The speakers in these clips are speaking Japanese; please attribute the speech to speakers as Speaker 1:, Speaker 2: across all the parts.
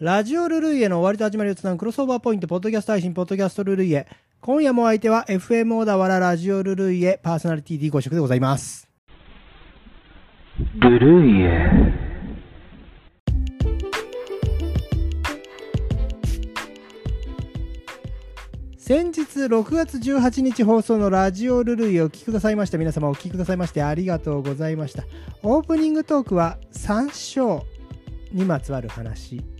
Speaker 1: ラジオルルイエの終わりと始まりをつなぐクロスオーバーポイント、ポッドキャスト配信、ポッドキャストルルイエ。今夜も相手は FM 小田原ラジオルルイエパーソナリティ D 5色でございます。
Speaker 2: ルルイエ
Speaker 1: 先日6月18日放送のラジオルルイエをお聞きくださいました皆様お聞きくださいましてありがとうございました。オープニングトークは山椒にまつわる話。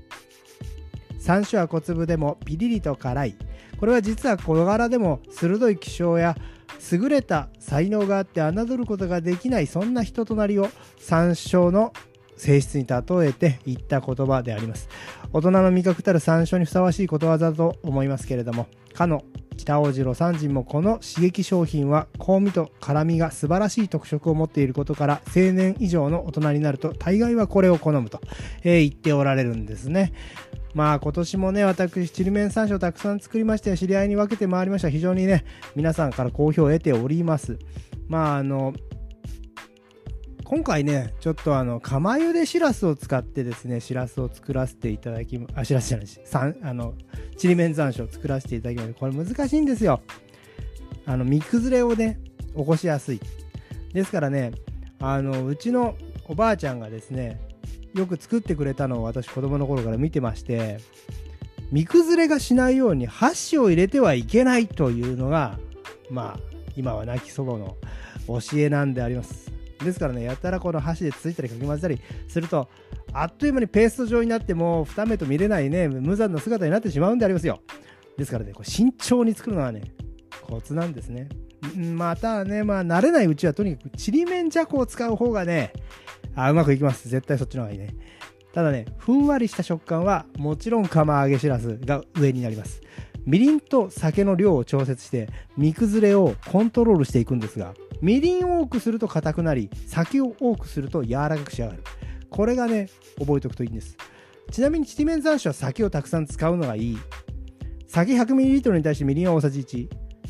Speaker 1: 山椒は小粒でもピリリと辛い。これは実は小柄でも鋭い気性や優れた才能があって侮ることができないそんな人となりを山椒の性質に例えて言った言葉であります大人の味覚たる山椒にふさわしいことわざと思いますけれどもかの北大路魯山人もこの刺激商品は香味と辛みが素晴らしい特色を持っていることから青年以上の大人になると大概はこれを好むと、えー言っておられるんですねまあ今年もね私ちりめん山椒たくさん作りまして知り合いに分けて回りました。非常にね皆さんから好評を得ております。まああの今回ねちょっとあの釜茹でしらすを使ってですねしらすを作らせていただきあしらすじゃないしさんあのちりめん山椒を作らせていただきました。これ難しいんですよ。あの身崩れをね起こしやすい。ですからねあのうちのおばあちゃんがですねよく作ってくれたのを私子供の頃から見てまして身崩れがしないように箸を入れてはいけないというのがまあ今は亡き祖母の教えなんであります。ですからねやたらこの箸でついたりかき混ぜたりするとあっという間にペースト状になってもう二目と見れないね無残な姿になってしまうんでありますよ。ですからねこれ慎重に作るのはねコツなんですね。またねまあ慣れないうちはとにかくちりめんじゃこを使う方がねあうまくいきます。絶対そっちの方がいいね。ただねふんわりした食感はもちろん釜揚げしらすが上になります。みりんと酒の量を調節して身崩れをコントロールしていくんですがみりんを多くすると硬くなり酒を多くすると柔らかく仕上がる。これがね覚えておくといいんです。ちなみにちりめん山椒は酒をたくさん使うのがいい。酒 100ml に対してみりんは大さじ1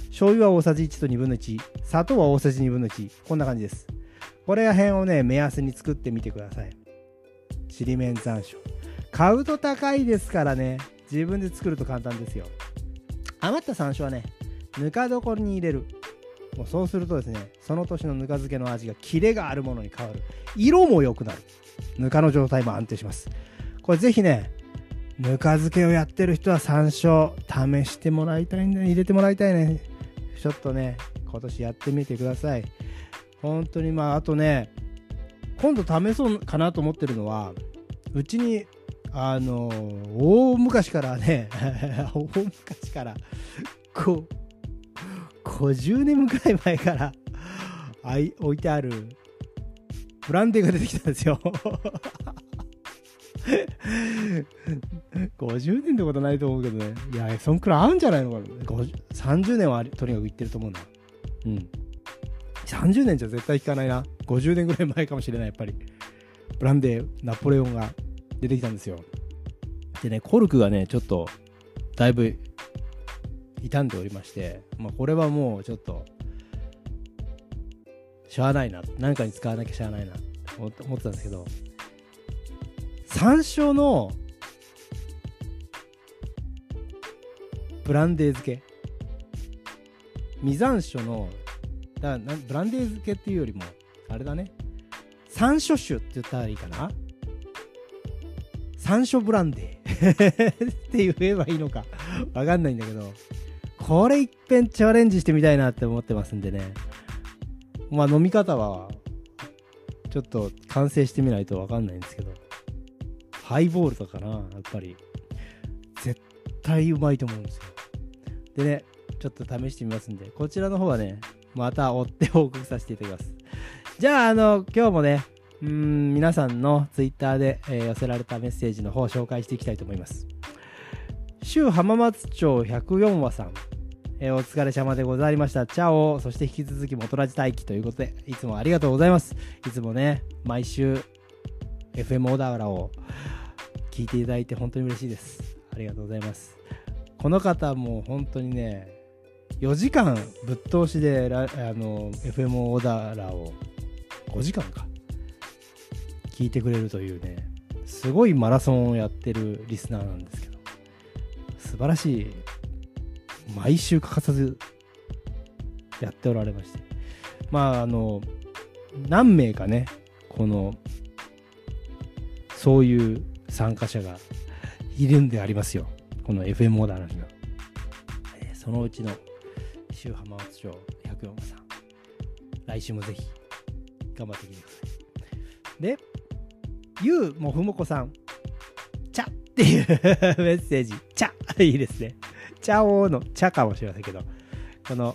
Speaker 1: 醤油は大さじ1と1 2分の1砂糖は大さじ1 2分の1こんな感じです。これら辺をね目安に作ってみてください。ちりめん山椒買うと高いですからね。自分で作ると簡単ですよ。余った山椒はねぬか床に入れる。もうそうするとですねその年のぬか漬けの味がキレがあるものに変わる。色も良くなる。ぬかの状態も安定します。これぜひねぬか漬けをやってる人は山椒試してもらいたいんで、入れてもらいたいね。ちょっとね今年やってみてください。本当にまああとね今度試そうかなと思ってるのはうちにあの大昔からね 大昔からこう50年くらい前からあい置いてあるブランデーが出てきたんですよ。50年ってことないと思うけどね。いやそんくらい合うんじゃないのかな。30年はとにかくいってると思うんだ。うん。30年じゃ絶対効かないな。50年ぐらい前かもしれないやっぱり。ブランデーナポレオンが出てきたんですよ。でねコルクがねちょっとだいぶ傷んでおりまして、まあ、これはもうちょっとしゃあないな。何かに使わなきゃしゃあないな。思って思ってたんですけど。山椒のブランデー漬け。実山椒のだからブランデー漬けっていうよりもあれだね。山椒酒って言ったらいいかな。山椒ブランデー。って言えばいいのか。わかんないんだけど。これいっぺんチャレンジしてみたいなって思ってますんでね。まあ飲み方はちょっと完成してみないとわかんないんですけど。ハイボールとかなやっぱり。絶対うまいと思うんですよ。でねちょっと試してみますんで。こちらの方はねまた追って報告させていただきますじゃああの今日もねうん皆さんのツイッターで、えー寄せられたメッセージの方を紹介していきたいと思います州浜松町104話さん、えーお疲れ様でございました。チャオそして引き続き元ラジ待機ということで、いつもありがとうございます。いつもね、毎週 FM 小田原を聞いていただいて本当に嬉しいです。ありがとうございます。この方も本当にね、4時間ぶっ通しでラあの FM 小田原を5時間か。聞いてくれるというね、すごいマラソンをやってるリスナーなんですけど、素晴らしい、毎週欠かさずやっておられまして、まあ、あの、何名かね、この、そういう参加者がいるんでありますよ。この FM モダンの、えーそのうちの周浜松町104さん、来週もぜひ頑張ってきてください。で、ゆうもふもこさん、ちゃっていう メッセージ、ちゃ いいですね。ちゃおーのちゃかもしれませんけど、この、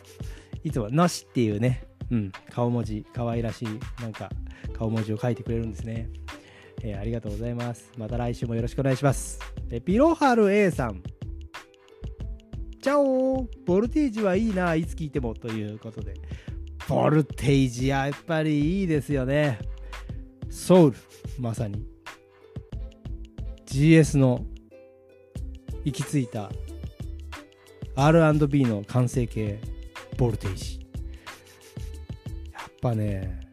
Speaker 1: いつものしっていうね、うん、顔文字、可愛らしい、なんか、顔文字を書いてくれるんですね。えーありがとうございます。また来週もよろしくお願いします。えピロハル A さん。チャオボルテージはいいな、いつ聞いてもということで。ボルテージやっぱりいいですよね。ソウル、まさに。GS の行き着いた R&B の完成形、ボルテージ。やっぱね、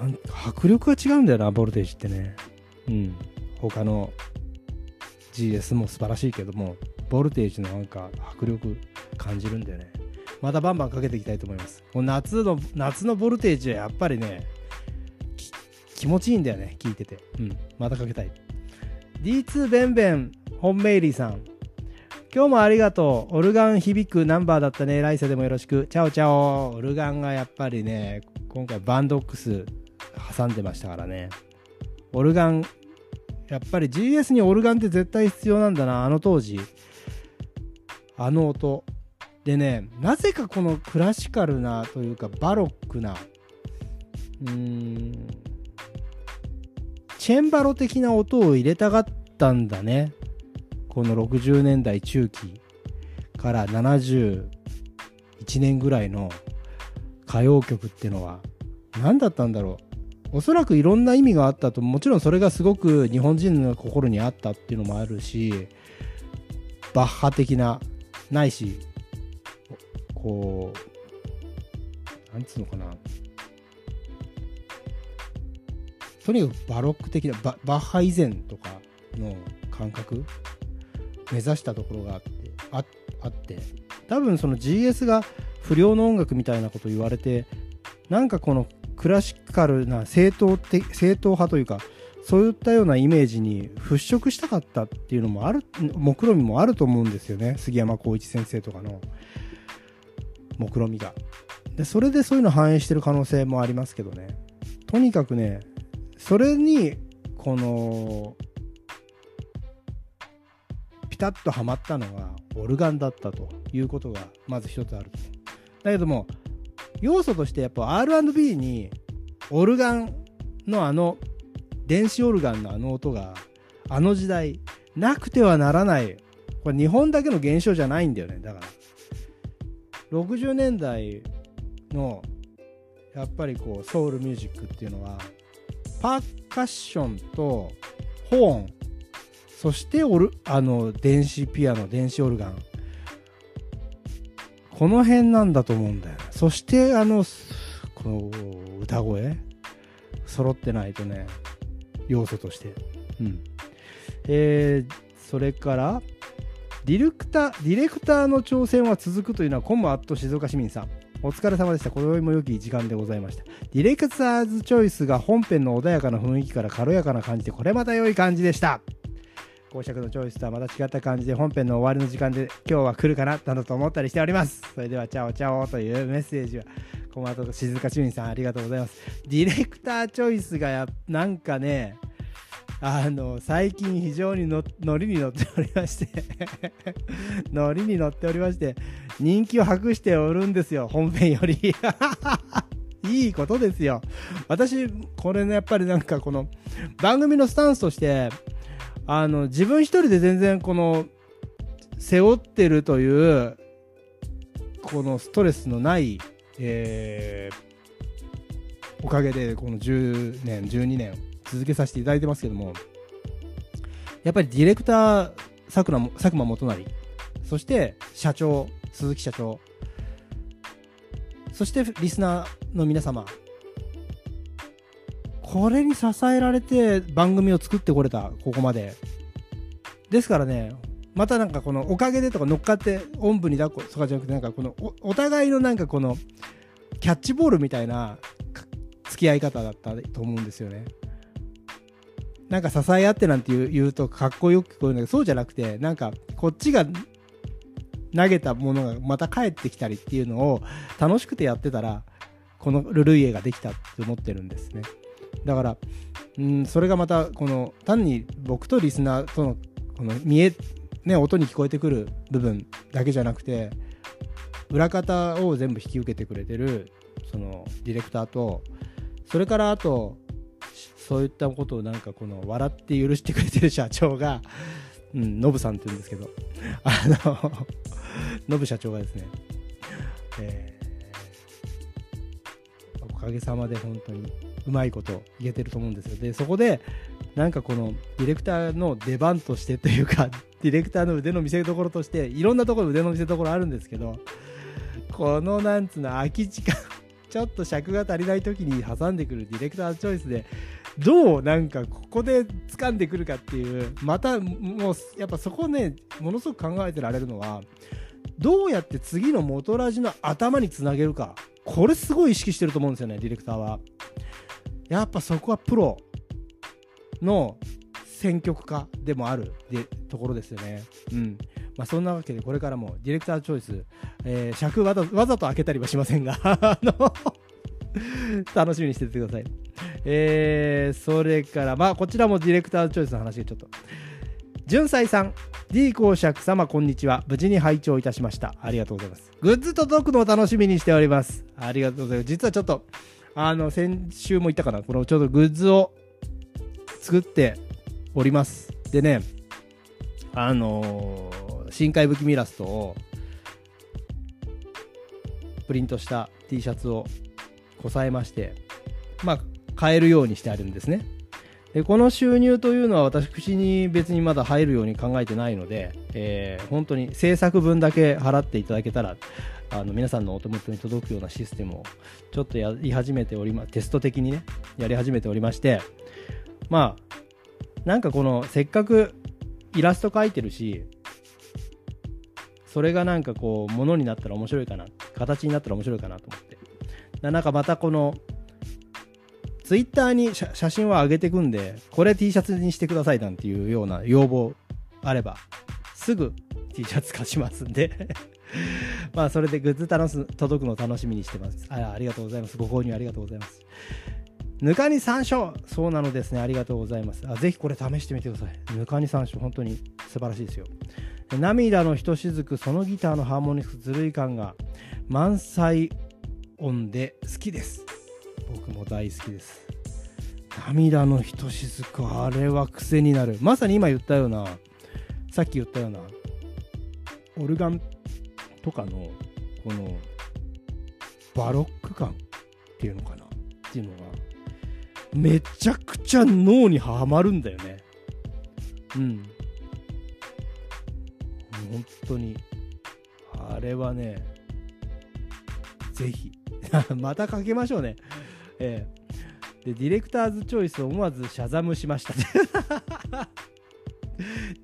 Speaker 1: なんか迫力が違うんだよな、ボルテージってね。うん。他の GS も素晴らしいけども、ボルテージのなんか迫力感じるんだよね。またバンバンかけていきたいと思います。この夏の、夏のボルテージはやっぱりね、気持ちいいんだよね、聞いてて。うん。またかけたい。D2 ベンベン、本メイリーさん。今日もありがとう。オルガン響くナンバーだったね。来世でもよろしく。チャオチャオ。オルガンがやっぱりね、今回バンドックス挟んでましたからね。オルガン、やっぱり GS にオルガンって絶対必要なんだな。あの当時。あの音。でね、なぜかこのクラシカルなというかバロックな、うーん、チェンバロ的な音を入れたがったんだね。この60年代中期から71年ぐらいの歌謡曲っていうのは何だったんだろう。おそらくいろんな意味があったと、もちろんそれがすごく日本人の心にあったっていうのもあるし、バッハ的な、ないし、こう、なんつうのかな。とにかくバロック的な、ババッハ以前とかの感覚目指したところがあって、ああって、多分その GS が不良の音楽みたいなこと言われて、なんかこのクラシカルな正統的正統派というか、そういったようなイメージに払拭したかったっていうのもある、目論みもあると思うんですよね。杉山浩一先生とかの目論みが。で、それでそういうの反映してる可能性もありますけどね。とにかくね、それに、この、ピタッとはまったのがオルガンだったということがまず一つある。だけども、要素としてやっぱ R&B にオルガンのあの電子オルガンのあの音があの時代なくてはならない。これ日本だけの現象じゃないんだよね。だから60年代のやっぱりこうソウルミュージックっていうのはパーカッションとホーンそしてオルあの電子ピアノ電子オルガン。この辺なんだと思うんだよそしてあのこの歌声？揃ってないとね。要素としてうんえー、それからディレクターディレクターの挑戦は続くというのはコムアット静岡市民さんお疲れ様でした。今宵も良き時間でございました。ディレクターズチョイスが本編の穏やかな雰囲気から軽やかな感じで、これまた良い感じでした。公爵のチョイスとはまた違った感じで本編の終わりの時間で今日は来るかななどと思ったりしております。それでは、チャオチャオというメッセージは、コマと静岡市民さんありがとうございます。ディレクターチョイスがや、なんかね、あの、最近非常にのノリに乗っておりまして ノリに乗っておりまして、人気を博しておるんですよ、本編より。いいことですよ。私、これね、やっぱりなんかこの、番組のスタンスとして、あの、自分一人で全然この、背負ってるという、このストレスのない、えー、おかげでこの10年、12年続けさせていただいてますけども、やっぱりディレクター、佐久間佐久間元成、そして社長、鈴木社長、そしてリスナーの皆様、これに支えられて番組を作ってこれたここまで。ですからねまたなんかこのおかげでとか乗っかっておんぶに抱っことかじゃなくてなんかこのお互いのなんかこのキャッチボールみたいな付き合い方だったと思うんですよね。なんか支え合ってなんて言う言うとかっこよく聞こえるんだけどそうじゃなくてなんかこっちが投げたものがまた帰ってきたりっていうのを楽しくてやってたらこのルルイエができたって思ってるんですねだからうんそれがまたこの単に僕とリスナーとのこの見えね音に聞こえてくる部分だけじゃなくて裏方を全部引き受けてくれてるそのディレクターとそれからあとそういったことをなんかこの笑って許してくれてる社長が、うん、ノブさんって言うんですけど、あの、ノブ社長がですね、えーおかげさまで本当にうまいこと言えてると思うんですよ。で、そこで、なんかこのディレクターの出番としてというか、ディレクターの腕の見せ所として、いろんなところ腕の見せ所あるんですけど、このなんつうの空き時間、ちょっと尺が足りない時に挟んでくるディレクターチョイスで、どうなんかここで掴んでくるかっていう、またもうやっぱそこね、ものすごく考えてられるのは、どうやって次の元ラジの頭につなげるか。これすごい意識してると思うんですよね、ディレクターは。やっぱそこはプロの選曲家でもあるでところですよね。うん。まあそんなわけでこれからもディレクターチョイス、えー尺わざわざと開けたりはしませんが、あの楽しみにしててください。えー、それから、まあこちらもディレクターチョイスの話でちょっと。純斎さん、D 公爵様、こんにちは。無事に拝聴いたしました。ありがとうございます。グッズ届くのを楽しみにしております。ありがとうございます。実はちょっと、あの、先週も言ったかな、このちょうどグッズを作っております。でね、あのー深海武器ミラストをプリントした T シャツをこさえまして、まあ、買えるようにしてあるんですね。でこの収入というのは私に別にまだ入るように考えてないので、えー本当に制作分だけ払っていただけたらあの皆さんのお手元に届くようなシステムをちょっとやり始めておりまテスト的にねやり始めておりましてまあなんかこのせっかくイラスト描いてるしそれがなんかこうものになったら面白いかな形になったら面白いかなと思って。なんかまたこのツイッターに写真を上げていくんでこれ T シャツにしてくださいなんていうような要望あればすぐ T シャツ貸しますんで。まあそれでグッズ楽す届くの楽しみにしてます。あありがとうございます。ご購入ありがとうございます。ぬかに山椒そうなのですね。ありがとうございます。あぜひこれ試してみてください。ぬかに山椒本当に素晴らしいですよ。涙のひとしずくそのギターのハーモニクスずるい感が満載音で好きです。僕も大好きです。涙のひとしずくあれは癖になる。まさに今言ったようなさっき言ったようなオルガンとかのこのバロック感っていうのかな？っていうのがめちゃくちゃ脳にはまるんだよね。うん。本当に。あれはねぜひ。またかけましょうね。ええ。でディレクターズチョイスを思わずシャザムしました。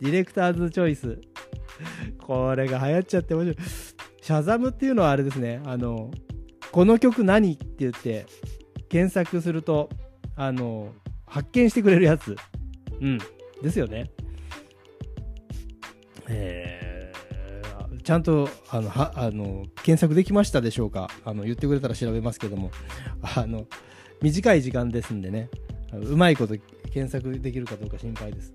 Speaker 1: ディレクターズチョイス。これが流行っちゃって面白い。シャザムっていうのはあれですね。あのこの曲何って言って検索するとあの発見してくれるやつ。うん。ですよね。えーちゃんとあのはあの検索できましたでしょうか？あの言ってくれたら調べますけども。あの短い時間ですんでね。うまいこと検索できるかどうか心配です、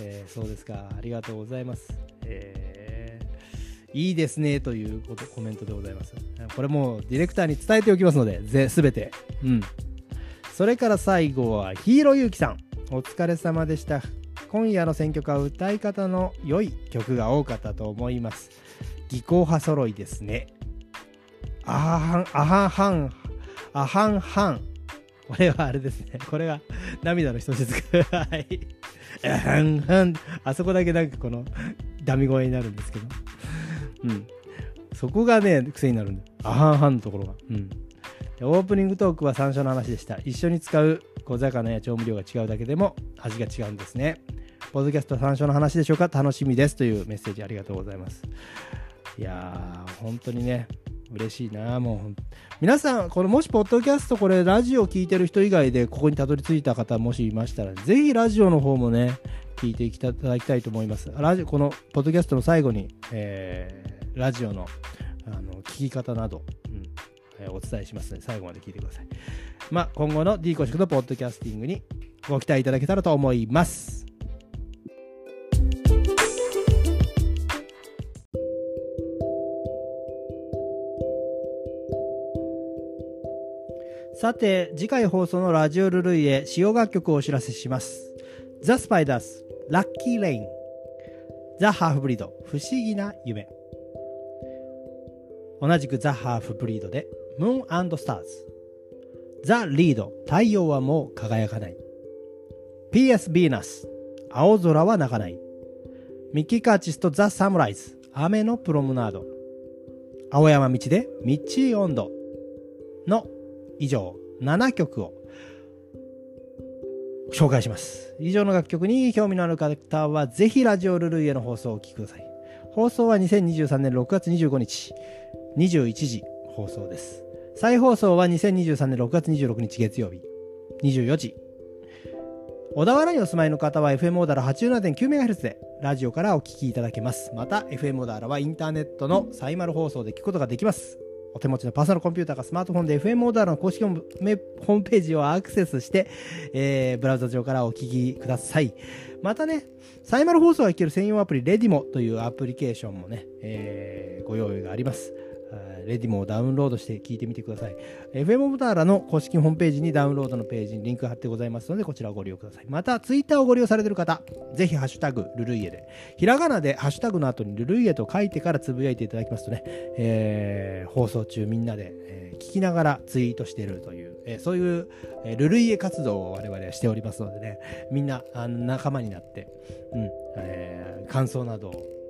Speaker 1: えーそうですか。ありがとうございます、えーいいですねということコメントでございます。これもうディレクターに伝えておきますのでぜ全て。うんそれから最後はヒーローゆうきさん。お疲れ様でした。今夜の選曲は歌い方の良い曲が多かったと思います。技巧派揃いですね。あはんあはんはんあはんはん。これはあれですね。これが涙の一つはい。あはんはん。あそこだけなんかこのダミ声になるんですけど。うん。そこがね癖になるんであはんはんのところが。うん。オープニングトークは山椒の話でした。一緒に使う小魚や調味料が違うだけでも味が違うんですね。ポッドキャスト参照の話でしょうか？楽しみです。というメッセージありがとうございます。いやー、本当にね、嬉しいな。もう皆さんこのもしポッドキャストこれラジオ聞いてる人以外でここにたどり着いた方もしいましたらぜひラジオの方もね聞いていただきたいと思います。ラジオこのポッドキャストの最後に、えー、ラジオのあの聞き方など、うん、お伝えしますので最後まで聞いてくださいまあ今後の D コシクのポッドキャスティングにご期待いただけたらと思いますさて、次回放送のラジオルルイへ使用楽曲をお知らせします。ザ・スパイダース、ラッキー・レイン、ザ・ハーフブリード、不思議な夢。同じくザ・ハーフブリードで、ムーンスターズ。ザ・リード、太陽はもう輝かない。PS ビーナス、青空は泣かない。ミッキー・カーチスとザ・サムライズ、雨のプロムナード。青山道でミッチー温度の以上7曲を紹介します。以上の楽曲に興味のある方はぜひラジオルルイへの放送をお聴きください。放送は2023年6月25日21時放送です。再放送は2023年6月26日月曜日24時。小田原にお住まいの方は FM オーダーラ 87.9MHz でラジオからお聴きいただけます。また FM オーダーラはインターネットのサイマル放送で聞くことができます。お手持ちのパーソナルコンピューターかスマートフォンで FM オーダーの公式ホームページをアクセスして、えー、ブラウザ上からお聞きください。またね、サイマル放送が聞ける専用アプリ、レディモというアプリケーションもね、えー、ご用意があります。レディモをダウンロードして聞いてみてください。FM ボターラの公式ホームページにダウンロードのページにリンク貼ってございますので、こちらをご利用ください。また、ツイッターをご利用されている方、ぜひハッシュタグ、ルルイエで、ひらがなでハッシュタグの後にルルイエと書いてからつぶやいていただきますとね、えー、放送中みんなで、えー、聞きながらツイートしているという、えー、そういう、え、ルルイエ活動を我々はしておりますのでね、みんなあの仲間になって、うん、え、感想などを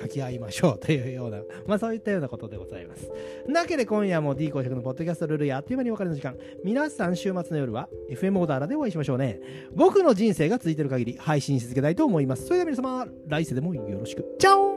Speaker 1: 書き合いましょうというような、まあそういったようなことでございます。なけれ今夜も D 公爵のポッドキャストルールやあっという間にお別れの時間。皆さん週末の夜は FM オーダーラでお会いしましょうね。僕の人生が続いてる限り配信し続けたいと思います。それでは皆様、来世でもよろしく。チャオ